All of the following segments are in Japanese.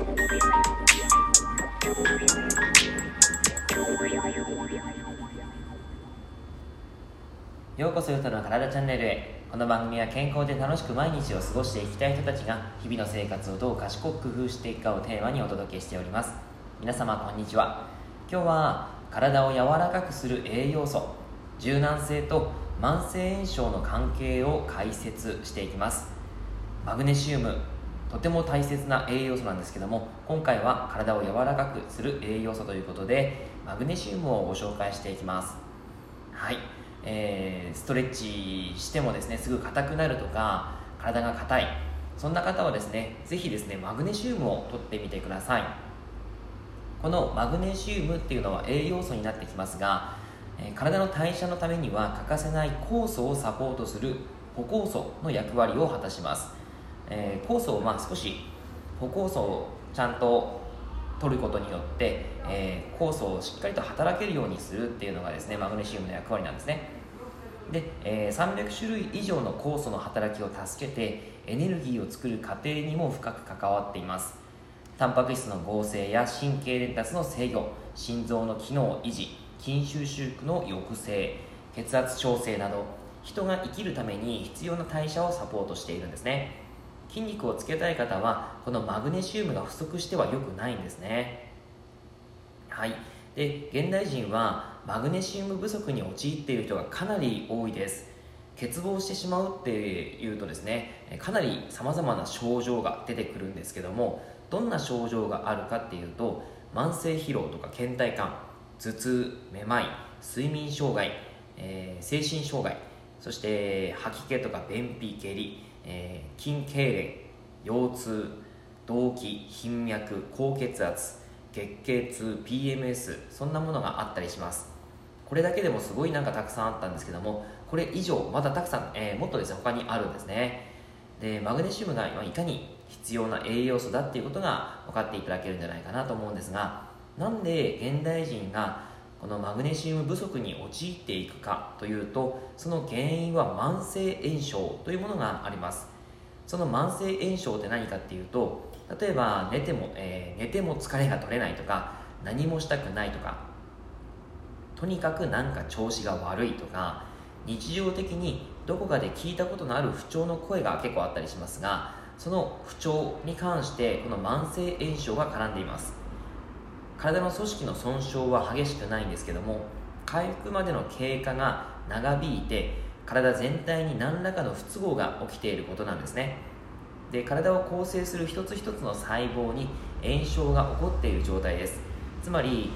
ようこそヨタの体チャンネルへ。この番組は健康で楽しく毎日を過ごしていきたい人たちが日々の生活をどう賢く工夫していくかをテーマにお届けしております。皆様こんにちは。今日は体を柔らかくする栄養素柔軟性と慢性炎症の関係を解説していきます。マグネシウムとても大切な栄養素なんですけども今回は体を柔らかくする栄養素ということでマグネシウムをご紹介していきます。はい。えー、ストレッチしてもですねすぐ硬くなるとか体が硬い。そんな方はですねぜひですねマグネシウムを取ってみてください。このマグネシウムっていうのは栄養素になってきますが、え、体の代謝のためには欠かせない酵素をサポートする歩酵素の役割を果たします、えー、酵素をまあ少し歩酵素をちゃんと取ることによって、えー、酵素をしっかりと働けるようにするっていうのがですねマグネシウムの役割なんですね。で、えー、300種類以上の酵素の働きを助けてエネルギーを作る過程にも深く関わっています。タンパク質の合成や神経伝達の制御心臓の機能維持筋収縮の抑制血圧調整など人が生きるために必要な代謝をサポートしているんですね。筋肉をつけたい方はこのマグネシウムが不足しては良くないんですね。はい。で現代人はマグネシウム不足に陥っている人がかなり多いです。欠乏してしまうっていうとですねかなりさまざまな症状が出てくるんですけどもどんな症状があるかっていうと慢性疲労とか倦怠感頭痛めまい睡眠障害、えー、精神障害そして吐き気とか便秘下痢えー、筋痙攣腰痛動悸頻脈高血圧月経痛 PMS そんなものがあったりします。これだけでもすごいなんかたくさんあったんですけどもこれ以上まだたくさん、えー、もっとですね他にあるんですね。でマグネシウムがいかに必要な栄養素だっていうことが分かっていただけるんじゃないかなと思うんですがなんで現代人がこのマグネシウム不足に陥っていくかというとその原因は慢性炎症というものがあります。その慢性炎症って何かっていうと例えば寝ても、えー、寝ても疲れが取れないとか何もしたくないとかとにかくなんか調子が悪いとか日常的にどこかで聞いたことのある不調の声が結構あったりしますがその不調に関してこの慢性炎症が絡んでいます。体の組織の損傷は激しくないんですけども回復までの経過が長引いて体全体に何らかの不都合が起きていることなんですね。で体を構成する一つ一つの細胞に炎症が起こっている状態です。つまり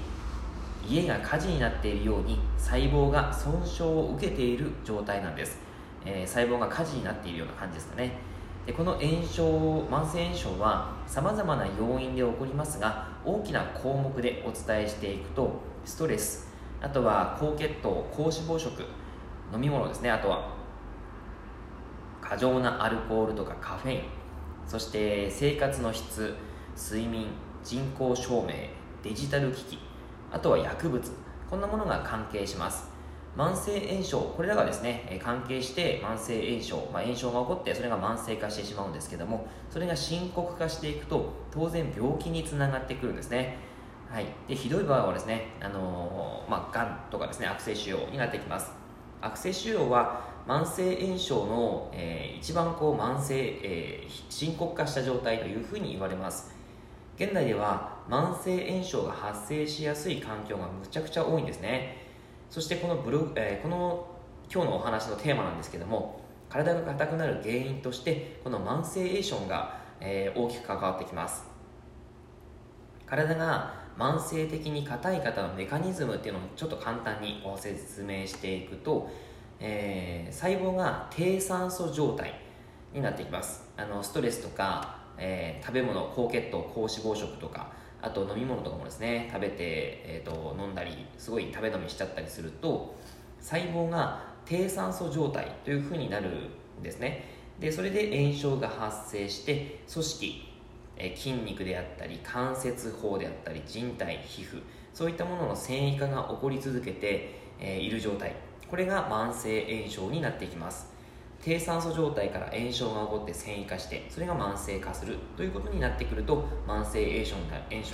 家が火事になっているように細胞が損傷を受けている状態なんです、えー、細胞が火事になっているような感じですかね。でこの炎症慢性炎症はさまざまな要因で起こりますが大きな項目でお伝えしていくとストレスあとは高血糖高脂肪食飲み物ですね。あとは過剰なアルコールとかカフェイン。そして生活の質睡眠人口証明デジタル機器。あとは薬物。こんなものが関係します。慢性炎症これらがですね関係して慢性炎症、まあ、炎症が起こってそれが慢性化してしまうんですけどもそれが深刻化していくと当然病気につながってくるんですね。はい、でひどい場合はですね、あのー、まあ、がんとかですね悪性腫瘍になってきます。悪性腫瘍は慢性炎症の、えー、一番こう慢性、えー、深刻化した状態というふうに言われます。現代では慢性炎症が発生しやすい環境がむちゃくちゃ多いんですね。そしてこのブログ、えー、この今日のお話のテーマなんですけども体が硬くなる原因としてこの慢性エーションが、えー、大きく関わってきます。体が慢性的に硬い方のメカニズムっていうのをちょっと簡単にご説明していくと、えー、細胞が低酸素状態になっていきます。あのストレスとか、えー、食べ物高血糖高脂肪食とかあと飲み物とかもですね食べて、えーと、飲んだりすごい食べ飲みしちゃったりすると細胞が低酸素状態というふうになるんですね。でそれで炎症が発生して組織、え筋肉であったり関節包であったり人体皮膚そういったものの繊維化が起こり続けて、え、いる状態。これが慢性炎症になっていきます。低酸素状態から炎症が起こって繊維化してそれが慢性化するということになってくると慢性炎症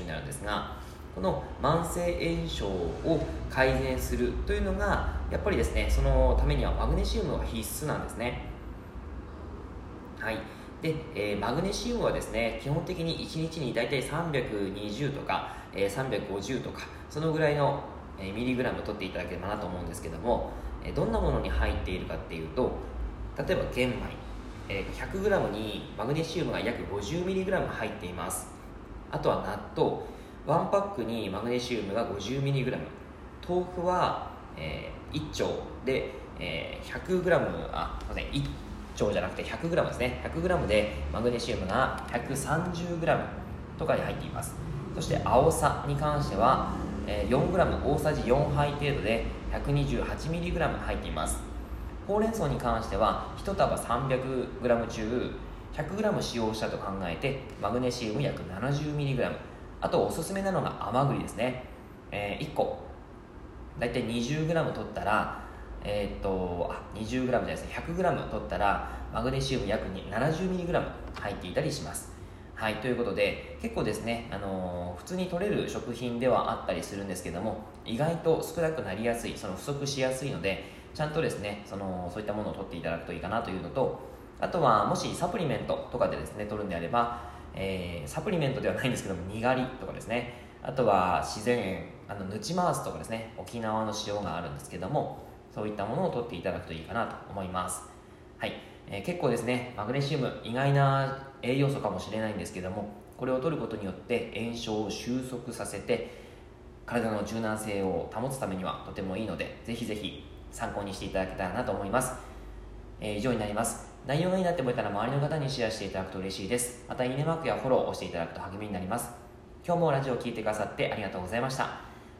になるんですがこの慢性炎症を改善するというのがやっぱりですねそのためにはマグネシウムは必須なんですね。はい。で、えー、マグネシウムはですね基本的に1日に大体320とか、えー、350とかそのぐらいの、えー、ミリグラム取っていただければなと思うんですけども、えー、どんなものに入っているかっていうと例えば玄米、えー、100g にマグネシウムが約 50mg 入っています。あとは納豆1パックにマグネシウムが 50mg 豆腐は、えー、1丁で、えー、100g あすいません1丁じゃなくて 100g ですね。100g でマグネシウムが 130g とかに入っています。そして青さに関しては 4g 大さじ4杯程度で 128mg 入っています。ほうれん草に関しては1束 300g 中 100g 使用したと考えてマグネシウム約 70mg あとおすすめなのが甘栗ですね、えー、1個。大体 20g 取ったらえー、っとあ 20g じゃないですね。100g 取ったらマグネシウム約 70mg 入っていたりします。はいということで結構ですね、あのー、普通に取れる食品ではあったりするんですけども意外と少なくなりやすいその不足しやすいのでちゃんとですねそのそういったものを取っていただくといいかなというのとあとはもしサプリメントとかでですね取るんであれば、えー、サプリメントではないんですけどもにがりとかですねあとは自然塩あのヌチマースとかですね沖縄の塩があるんですけどもそういったものを取っていただくといいかなと思います。はい、えー、結構ですねマグネシウム意外な栄養素かもしれないんですけどもこれを取ることによって炎症を収束させて体の柔軟性を保つためにはとてもいいのでぜひぜひ参考にしていただけたらなと思います、えー、以上になります。内容がいいなって思えたら周りの方にシェアしていただくと嬉しいです。またいいねマークやフォローを押していただくと励みになります。今日もラジオを聴いてくださってありがとうございました。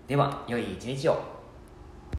では良い一日を。